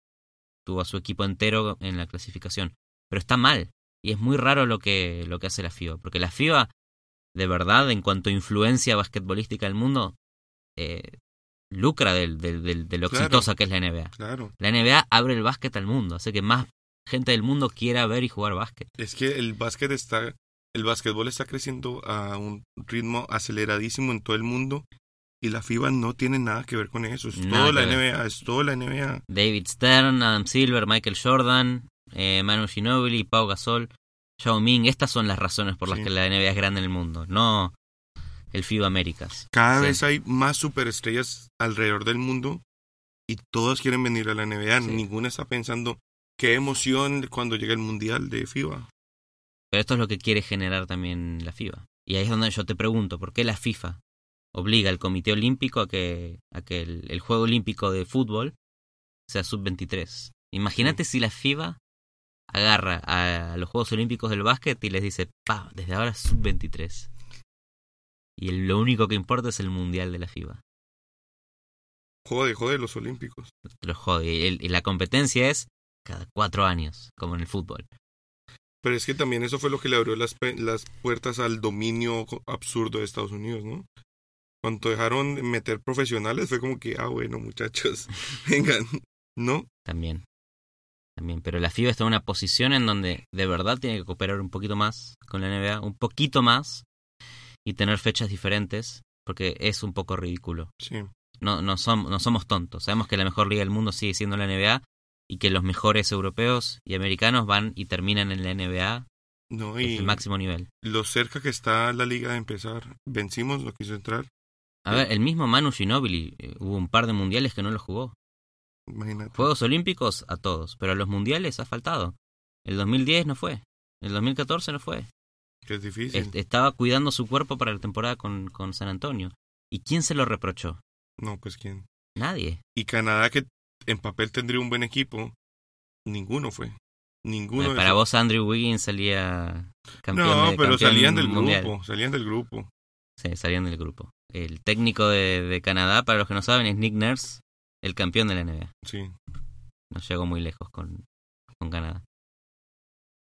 Tuvo a su equipo entero en la clasificación. Pero está mal. Y es muy raro lo que, lo que hace la FIBA. Porque la FIBA, de verdad, en cuanto a influencia basquetbolística del mundo, eh, lucra del, del- del- de lo Claro. exitosa que es la NBA. claro. La NBA abre el básquet al mundo, hace que más gente del mundo quiera ver y jugar básquet. Es que el básquet está, el básquetbol está creciendo a un ritmo aceleradísimo en todo el mundo y la FIBA no tiene nada que ver con eso. Es Nada todo la ver. NBA, es todo la NBA. David Stern, Adam Silver, Michael Jordan, eh, Manu Ginobili, Pau Gasol, Yao Ming. Estas son las razones por las Sí. que la NBA es grande en el mundo, no el FIBA Américas. Cada Sí. vez hay más superestrellas alrededor del mundo y todas quieren venir a la NBA. Sí. Ninguna está pensando qué emoción cuando llega el mundial de FIBA. Pero esto es lo que quiere generar también la FIBA. Y ahí es donde yo te pregunto, ¿por qué la FIFA obliga al Comité Olímpico a que, a que el, el Juego Olímpico de Fútbol sea sub-23? Imagínate si la FIBA agarra a los Juegos Olímpicos del básquet y les dice, pa, desde ahora es sub-23. Y el- lo único que importa es el Mundial de la FIBA. Jode, jode los olímpicos. Te lo jode. Y, el- y la competencia es cada cuatro años, como en el fútbol. Pero es que también eso fue lo que le abrió las, pe- las puertas al dominio absurdo de Estados Unidos, ¿no? Cuando dejaron meter profesionales fue como que, ah, bueno, muchachos, vengan, ¿no? También. También. Pero la FIBA está en una posición en donde de verdad tiene que cooperar un poquito más con la NBA, un poquito más, y tener fechas diferentes, porque es un poco ridículo. Sí. No, no, som- no somos tontos. Sabemos que la mejor liga del mundo sigue siendo la NBA y que los mejores europeos y americanos van y terminan en la NBA, No, y el máximo nivel. lo cerca que está la liga de empezar, vencimos, lo quiso entrar, A ver, el mismo Manu Ginóbili, eh, hubo un par de mundiales que no lo jugó. Imagínate. Juegos Olímpicos a todos, pero a los mundiales ha faltado. El 2010 no fue, el 2014 no fue. Es difícil. Est- estaba cuidando su cuerpo para la temporada con, con San Antonio. ¿Y quién se lo reprochó? No, pues quién. Nadie. Y Canadá, que en papel tendría un buen equipo, ninguno fue. Ninguno. Para vos Andrew Wiggins salía campeón No, pero campeón salían del mundial. grupo. Salían del grupo. Sí, salían del grupo. El técnico de, de Canadá, para los que no saben, es Nick Nurse, el campeón de la NBA. Sí. No llegó muy lejos con, con Canadá.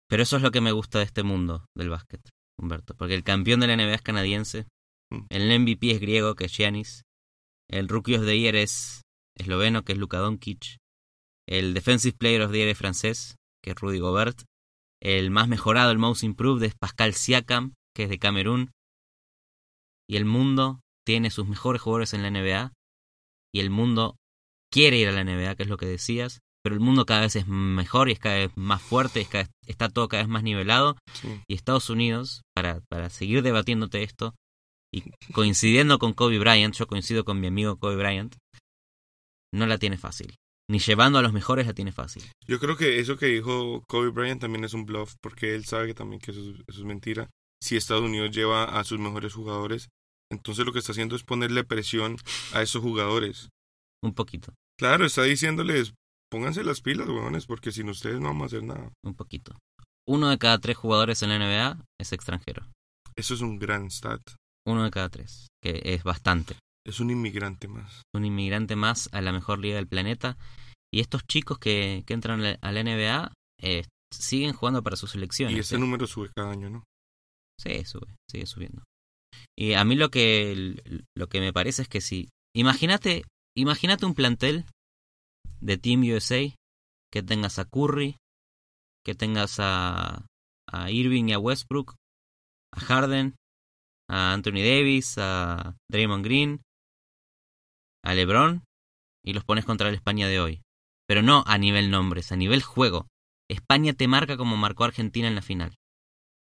Pero eso es lo que me gusta de este mundo del básquet, Humberto. Porque el campeón de la NBA es canadiense, Mm. el MVP es griego, que es Giannis, el Rookie of the Year es esloveno, que es Luka Doncic, el Defensive Player of the Year es francés, que es Rudy Gobert, el más mejorado, el Most Improved es Pascal Siakam, que es de Camerún, y el mundo tiene sus mejores jugadores en la NBA, y el mundo quiere ir a la NBA, que es lo que decías, pero el mundo cada vez es mejor y es cada vez más fuerte, es cada vez- está todo cada vez más nivelado, Sí. y Estados Unidos, para, para seguir debatiéndote esto, y coincidiendo con Kobe Bryant, yo coincido con mi amigo Kobe Bryant, no la tiene fácil. Ni llevando a los mejores la tiene fácil. Yo creo que eso que dijo Kobe Bryant también es un bluff, porque él sabe que también que eso, es- eso es mentira. Si Estados Unidos lleva a sus mejores jugadores, entonces lo que está haciendo es ponerle presión a esos jugadores. Un poquito, Claro, está diciéndoles, pónganse las pilas, huevones, porque sin ustedes no vamos a hacer nada. un poquito. Uno de cada tres jugadores en la NBA es extranjero. Eso es un gran stat. Uno de cada tres, que es bastante. Es un inmigrante más. un inmigrante más a la mejor liga del planeta. Y estos chicos que, que entran a la- la NBA eh, siguen jugando para sus selecciones. Y ese ¿eh? número sube cada año, ¿no? Sí, sube, sigue subiendo. Y a mí lo que, lo que me parece es que si... Imagínate, imagínate un plantel de Team USA que tengas a Curry, que tengas a, a Irving y a Westbrook, a Harden, a Anthony Davis, a Draymond Green, a LeBron y los pones contra la España de hoy. Pero no a nivel nombres, a nivel juego. España te marca como marcó Argentina en la final.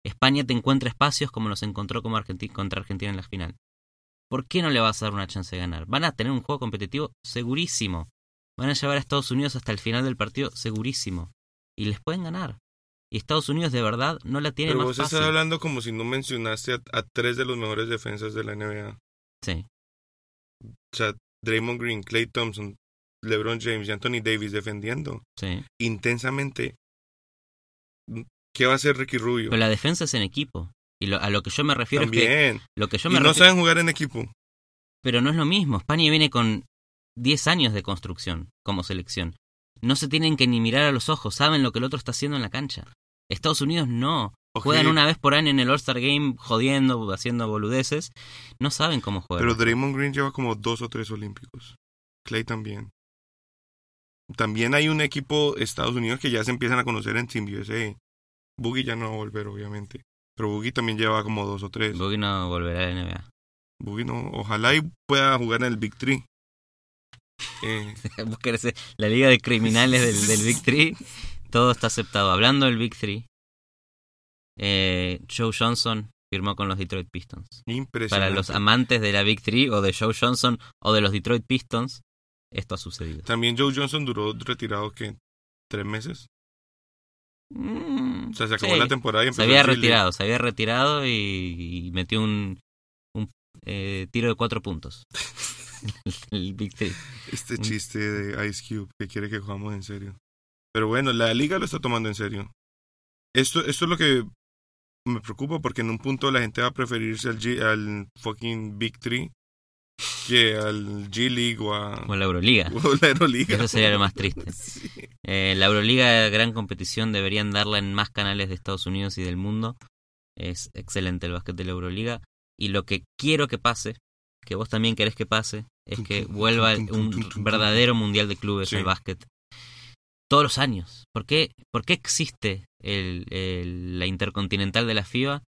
España te encuentra espacios como los encontró como contra Argentina en la final. ¿Por qué no le vas a dar una chance de ganar? Van a tener un juego competitivo segurísimo. Van a llevar a Estados Unidos hasta el final del partido segurísimo. Y les pueden ganar. Y Estados Unidos de verdad no la tiene Pero más vos fácil. estás hablando como si no mencionaste a, a tres de los mejores defensas de la NBA. Sí. O sea, Draymond Green, Clay Thompson, LeBron James y Anthony Davis defendiendo Sí. intensamente. ¿Qué va a hacer Ricky Rubio? Pero la defensa es en equipo. Y lo- a lo que yo me refiero es que También. lo que yo y no refiero, saben jugar en equipo. pero no es lo mismo. España viene con 10 años de construcción como selección. No se tienen que ni mirar a los ojos, saben lo que el otro está haciendo en la cancha. Estados Unidos no. Juegan una vez por año en el All-Star Game jodiendo, haciendo boludeces. No saben cómo juegan. Pero Draymond Green lleva como dos o tres olímpicos. Clay también. También hay un equipo Estados Unidos que ya se empiezan a conocer en Team USA. Boogie ya no va a volver, obviamente. Pero Boogie también lleva como dos o tres. Boogie no volverá a la NBA. Boogie no, ojalá y pueda jugar en el Big Three. Eh, la liga de criminales del, del Big Three. Todo está aceptado. Hablando del Big Three, eh, Joe Johnson firmó con los Detroit Pistons. impresionante. Para los amantes de la Big Three o de Joe Johnson o de los Detroit Pistons, esto ha sucedido. También Joe Johnson duró retirado, que ¿Tres meses? Mm, O sea, se acabó sí. la temporada y empezó Se había retirado, se había retirado y, y metió un, un eh, tiro de cuatro puntos. el Big Three. Este chiste de Ice Cube que quiere que jugamos en serio. Pero bueno, la liga lo está tomando en serio. Esto, esto es lo que me preocupa porque en un punto la gente va a preferirse al, G- al fucking Big Three que al G League o a, O la Euroliga. o a la Euroliga. Eso sería lo más triste. Sí. Eh, la Euroliga, gran competición, deberían darla en más canales de Estados Unidos y del mundo. Es excelente el básquet de la Euroliga. Y lo que quiero que pase, que vos también querés que pase, es que vuelva el- un verdadero mundial de clubes Sí. al básquet. Todos los años. ¿Por qué, por qué existe el, el- la Intercontinental de la FIBA?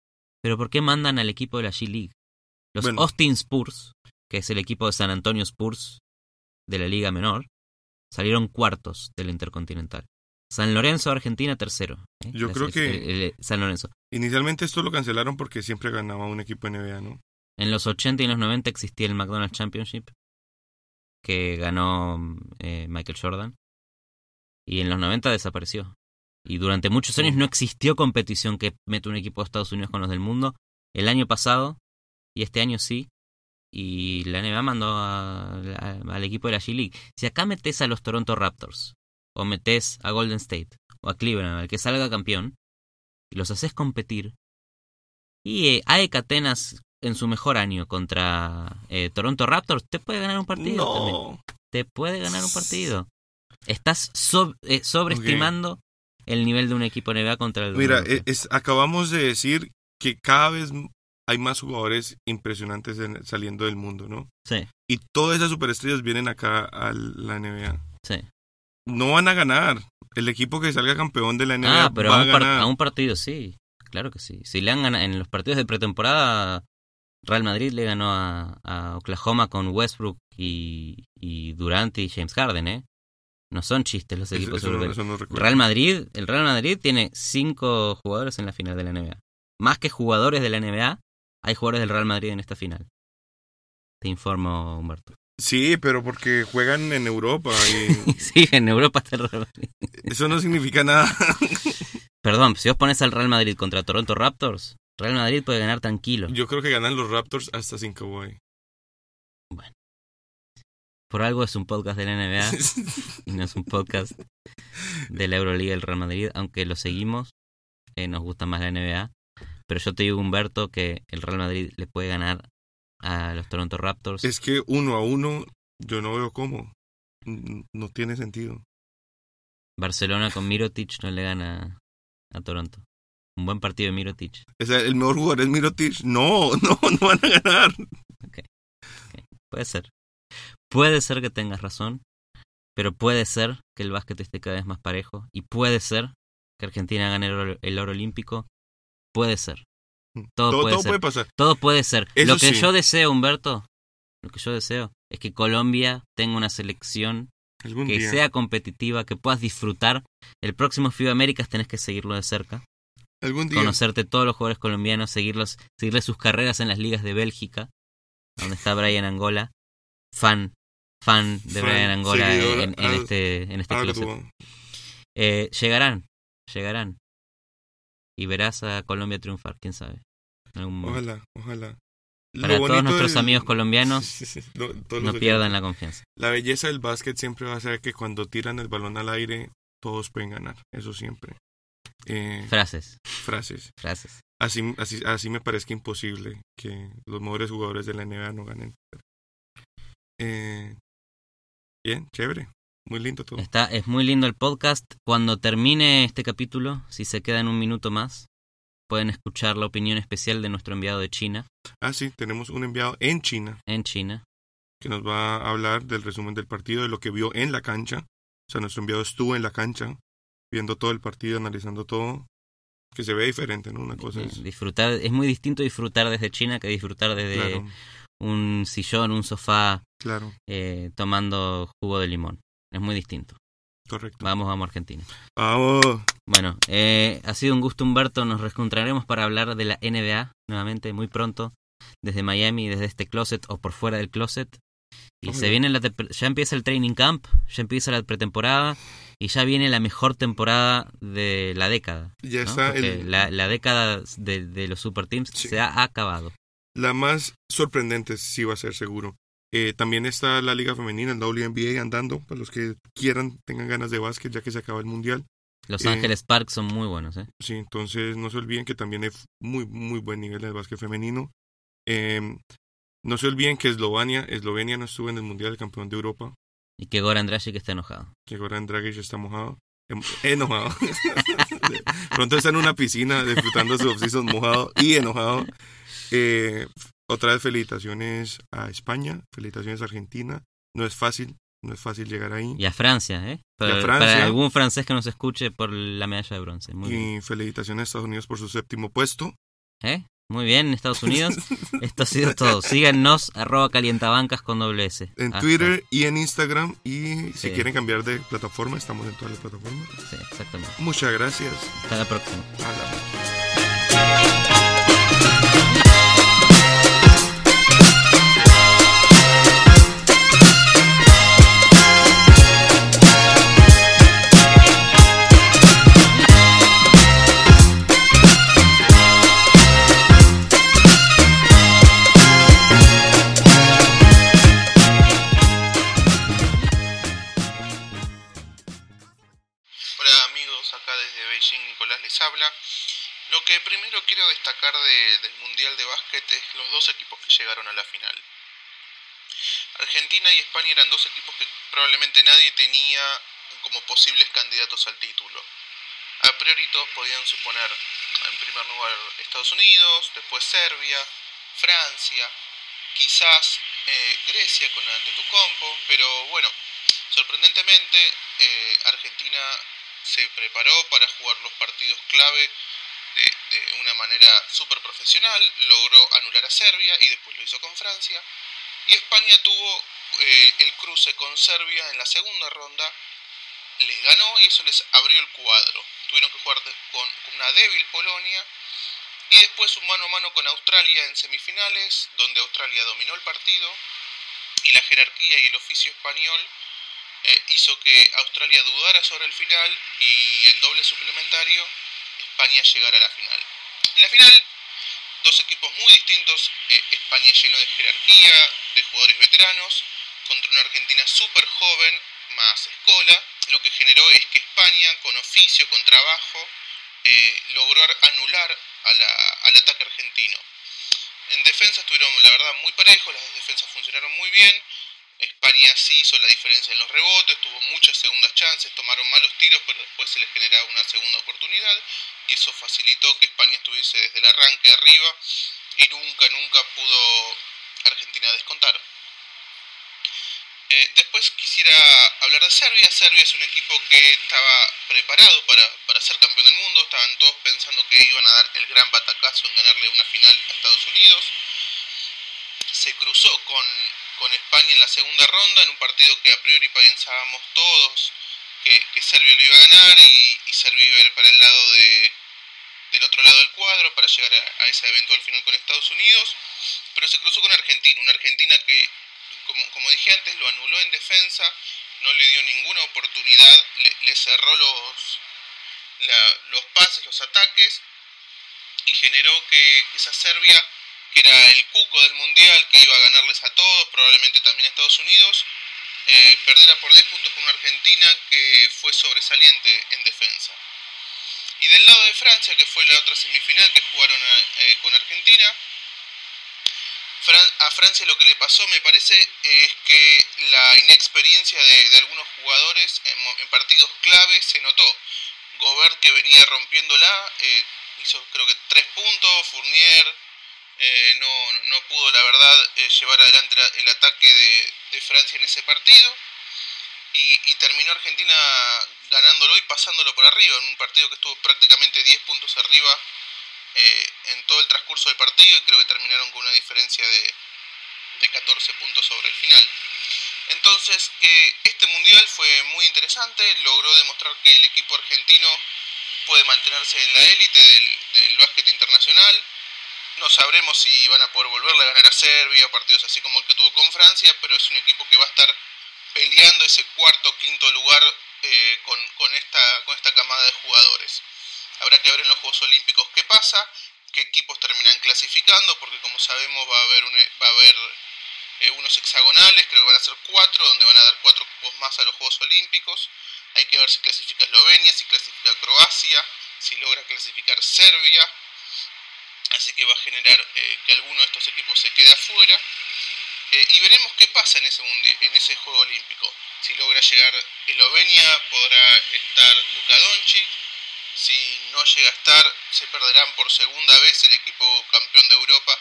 Pero ¿por qué mandan al equipo de la G-League? Los Bueno. Austin Spurs, que es el equipo de San Antonio Spurs de la Liga Menor, salieron cuartos de la Intercontinental. San Lorenzo, Argentina, tercero. ¿eh? Yo creo que- el- el- San Lorenzo. Inicialmente esto lo cancelaron porque siempre ganaba un equipo NBA, ¿no? En los 80 y en los 90 existía el McDonald's Championship, que ganó eh, Michael Jordan. Y en los 90 desapareció. Y durante muchos años no existió competición que mete un equipo de Estados Unidos con los del mundo. El año pasado, y este año sí, y la NBA mandó a- a- al equipo de la G-League. Si acá metes a los Toronto Raptors, o metes a Golden State, o a Cleveland, al que salga campeón, y los haces competir, y eh, AEK Atenas en su mejor año contra eh, Toronto Raptors, te puede ganar un partido. también. Te puede ganar un partido. Estás so- eh, sobreestimando el nivel de un equipo NBA contra el Mira, e- es, acabamos de decir que cada vez hay más jugadores impresionantes en- saliendo del mundo, ¿no? Sí, Y todas esas superestrellas vienen acá a la NBA. sí. No van a ganar. El equipo que salga campeón de la NBA Ah, pero va a un, par- ganar. a un partido sí. Claro que sí. Si le han ganado en los partidos de pretemporada, Real Madrid le ganó a, a Oklahoma con Westbrook y, y Durant y James Harden, ¿eh? No son chistes los equipos eso no- eso no recuerdo. Real Madrid, el Real Madrid tiene cinco jugadores en la final de la NBA. Más que jugadores de la NBA, hay jugadores del Real Madrid en esta final. Te informo, Humberto. Sí, pero porque juegan en Europa y sí, en Europa está el Real Madrid. eso no significa nada. Perdón, si vos pones al Real Madrid contra Toronto Raptors, Real Madrid puede ganar tranquilo. Yo creo que ganan los Raptors hasta sin Kawhi. Por algo es un podcast de la NBA y no es un podcast de la Euroliga del Real Madrid, aunque lo seguimos, eh, nos gusta más la NBA. Pero yo te digo, Humberto, que el Real Madrid le puede ganar a los Toronto Raptors. es que uno a uno yo no veo cómo. No tiene sentido. Barcelona con Mirotic no le gana a Toronto. Un buen partido de Mirotic. O sea, el mejor jugador es Mirotic. No, no, no van a ganar. Puede ser. Puede ser que tengas razón, pero puede ser que el básquet esté cada vez más parejo y puede ser que Argentina gane el oro, el oro olímpico. Puede ser. Todo, Todo, puede todo ser. puede pasar. Todo puede ser. Eso lo que sí. yo deseo, Humberto, lo que yo deseo es que Colombia tenga una selección Algún que día. sea competitiva, que puedas disfrutar. El próximo FIBA Américas tenés que seguirlo de cerca, Algún día. conocerte todos los jugadores colombianos, seguirlos, seguirles sus carreras en las ligas de Bélgica, donde está Brian Angola, fan, fan de Fan, Brian Angola en, este, en este. Arduo. Eh, llegarán, llegarán. Y verás a Colombia triunfar, quién sabe. En algún momento. Ojalá, ojalá. Para todos nuestros del- amigos colombianos, Sí, sí, sí. Lo- todos no pierdan la confianza. La belleza del básquet siempre va a ser que cuando tiran el balón al aire, todos pueden ganar. Eso siempre. Eh, Frases, frases. frases. Así, así, así me parece imposible que los mejores jugadores de la NBA no ganen. Eh, bien, chévere. Muy lindo todo. Está, es muy lindo el podcast. Cuando termine este capítulo, si se quedan un minuto más, pueden escuchar la opinión especial de nuestro enviado de China, Ah, sí, tenemos un enviado en China en China. que nos va a hablar del resumen del partido, de lo que vio en la cancha. O sea, nuestro enviado estuvo en la cancha, viendo todo el partido, analizando todo. Que se ve diferente, ¿no? Una cosa es. Disfrutar, es muy distinto disfrutar desde China que disfrutar desde Claro, un sillón, un sofá, claro, eh, tomando jugo de limón. Es muy distinto. correcto. Vamos, vamos Argentina. Vamos. Bueno, eh, ha sido un gusto Humberto, nos reencontraremos para hablar de la NBA nuevamente muy pronto, desde Miami, desde este closet o por fuera del closet. Y se viene la ya empieza el training camp, ya empieza la pretemporada y ya viene la mejor temporada de la década. Ya ¿no? está el- la, la década de, de los super teams Sí. se ha acabado. La más sorprendente sí va a ser seguro. Eh, también está la Liga Femenina, el WNBA andando, para los que quieran, tengan ganas de básquet, ya que se acaba el Mundial. Los Eh. Ángeles Parks son muy buenos, ¿eh? Sí, entonces no se olviden que también hay muy, muy buen nivel del básquet femenino. Eh, no se olviden que Eslovenia, Eslovenia no estuvo en el Mundial del Campeón de Europa, Y que Goran Dragic está enojado. que Goran Dragic está mojado. Em- enojado. Pronto está en una piscina disfrutando su off-season mojado y enojado. Eh, otra vez felicitaciones a España, felicitaciones a Argentina. No es fácil, no es fácil llegar ahí. Y a Francia, ¿eh? Para, Francia. para algún francés que nos escuche por la medalla de bronce. Muy bien. Y felicitaciones a Estados Unidos por su séptimo puesto. ¿Eh? Muy bien, Estados Unidos. Esto ha sido todo. Síganos, arroba calientabancas con doble S. En Hasta- Twitter y en Instagram. Y si Sí. quieren cambiar de plataforma, estamos en todas las plataformas. Sí, exactamente. Muchas gracias. Hasta la próxima. A la- que primero quiero destacar del Mundial de Básquet es los dos equipos que llegaron a la final. Argentina y España eran dos equipos que probablemente nadie tenía como posibles candidatos al título. A priori todos podían suponer, en primer lugar, Estados Unidos, después Serbia, Francia, quizás eh, Grecia con Antetokounmpo, pero bueno, sorprendentemente eh, Argentina se preparó para jugar los partidos clave de, una manera súper profesional, logró anular a Serbia y después lo hizo con Francia, y España tuvo eh, el cruce con Serbia en la segunda ronda, les ganó y eso les abrió el cuadro. Tuvieron que jugar con una débil Polonia y después un mano a mano con Australia en semifinales, donde Australia dominó el partido y la jerarquía y el oficio español eh, hizo que Australia dudara sobre el final y en doble suplementario España llegara a la final. En la final, dos equipos muy distintos, eh, España lleno de jerarquía, de jugadores veteranos, contra una Argentina súper joven, más escola, lo que generó es que España, con oficio, con trabajo, eh, logró anular al ataque argentino. En defensa estuvieron, la verdad, muy parejos, las dos defensas funcionaron muy bien. España sí hizo la diferencia en los rebotes, tuvo muchas segundas chances, tomaron malos tiros, pero después se les generaba una segunda oportunidad y eso facilitó que España estuviese desde el arranque arriba y nunca, nunca pudo Argentina descontar. Eh, después quisiera hablar de Serbia. Serbia es un equipo que estaba preparado para, para, ser campeón del mundo. Estaban todos pensando que iban a dar el gran batacazo en ganarle una final a Estados Unidos. Se cruzó con, con España en la segunda ronda, en un partido que a priori pensábamos todos que, Serbia lo iba a ganar y, y, Serbia iba a ir para el lado de, del otro lado del cuadro para llegar a, a esa eventual final con Estados Unidos. Pero se cruzó con Argentina, una Argentina que como, dije antes, lo anuló en defensa, no le dio ninguna oportunidad, le, cerró los, los pases, los ataques, y generó que esa Serbia, que era el cuco del Mundial, que iba a ganarles a todos, probablemente también a Estados Unidos, eh, perdiera por 10 puntos con una Argentina que fue sobresaliente en defensa. Y del lado de Francia, que fue la otra semifinal que jugaron eh, con Argentina, a Francia lo que le pasó, me parece, es que la inexperiencia de, algunos jugadores en, partidos clave se notó. Gobert que venía rompiéndola, eh, hizo creo que tres puntos, Fournier eh, no, no, pudo la verdad eh, llevar adelante el ataque de, Francia en ese partido y, terminó Argentina ganándolo y pasándolo por arriba en un partido que estuvo prácticamente 10 puntos arriba eh, en todo el transcurso del partido y creo que terminaron con una diferencia de, de 14 puntos sobre el final. Entonces, este mundial fue muy interesante, logró demostrar que el equipo argentino puede mantenerse en la élite del, del básquet internacional. No sabremos si van a poder volverle a ganar a Serbia, partidos así como el que tuvo con Francia, pero es un equipo que va a estar peleando ese cuarto quinto lugar eh, con, con, esta, con esta camada de jugadores. Habrá que ver en los Juegos Olímpicos qué pasa, qué equipos terminan clasificando, porque como sabemos va a haber, va a haber eh, unos hexagonales, creo que van a ser cuatro, donde van a dar cuatro equipos más a los Juegos Olímpicos. Hay que ver si clasifica Eslovenia, si clasifica Croacia, si logra clasificar Serbia. Así que va a generar eh, que alguno de estos equipos se quede afuera. Eh, y veremos qué pasa en ese, en ese Juego Olímpico. Si logra llegar Eslovenia, podrá estar Luka Doncic si no llega a estar, se perderán por segunda vez el equipo campeón de Europa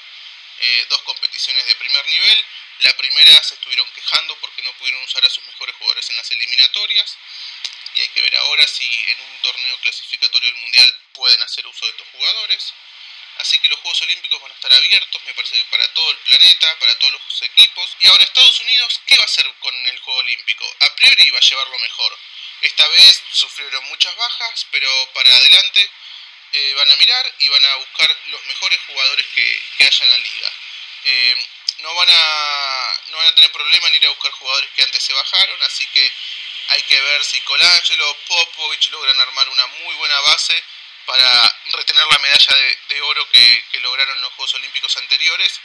eh, dos competiciones de primer nivel. La primera se estuvieron quejando porque no pudieron usar a sus mejores jugadores en las eliminatorias. Y hay que ver ahora si en un torneo clasificatorio del Mundial pueden hacer uso de estos jugadores. Así que los Juegos Olímpicos van a estar abiertos, me parece que para todo el planeta, para todos los equipos. Y ahora Estados Unidos, ¿qué va a hacer con el Juego Olímpico? A priori va a llevar lo mejor. Esta vez sufrieron muchas bajas, pero para adelante eh, van a mirar y van a buscar los mejores jugadores que, que haya en la liga. Eh, no, van a, no van a tener problema en ir a buscar jugadores que antes se bajaron, así que hay que ver si Colangelo, Popovich logran armar una muy buena base para retener la medalla de, oro que, lograron en los Juegos Olímpicos anteriores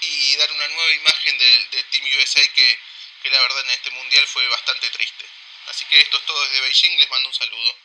y dar una nueva imagen del de Team USA que, que la verdad en este mundial fue bastante triste. Así que esto es todo desde Beijing, les mando un saludo.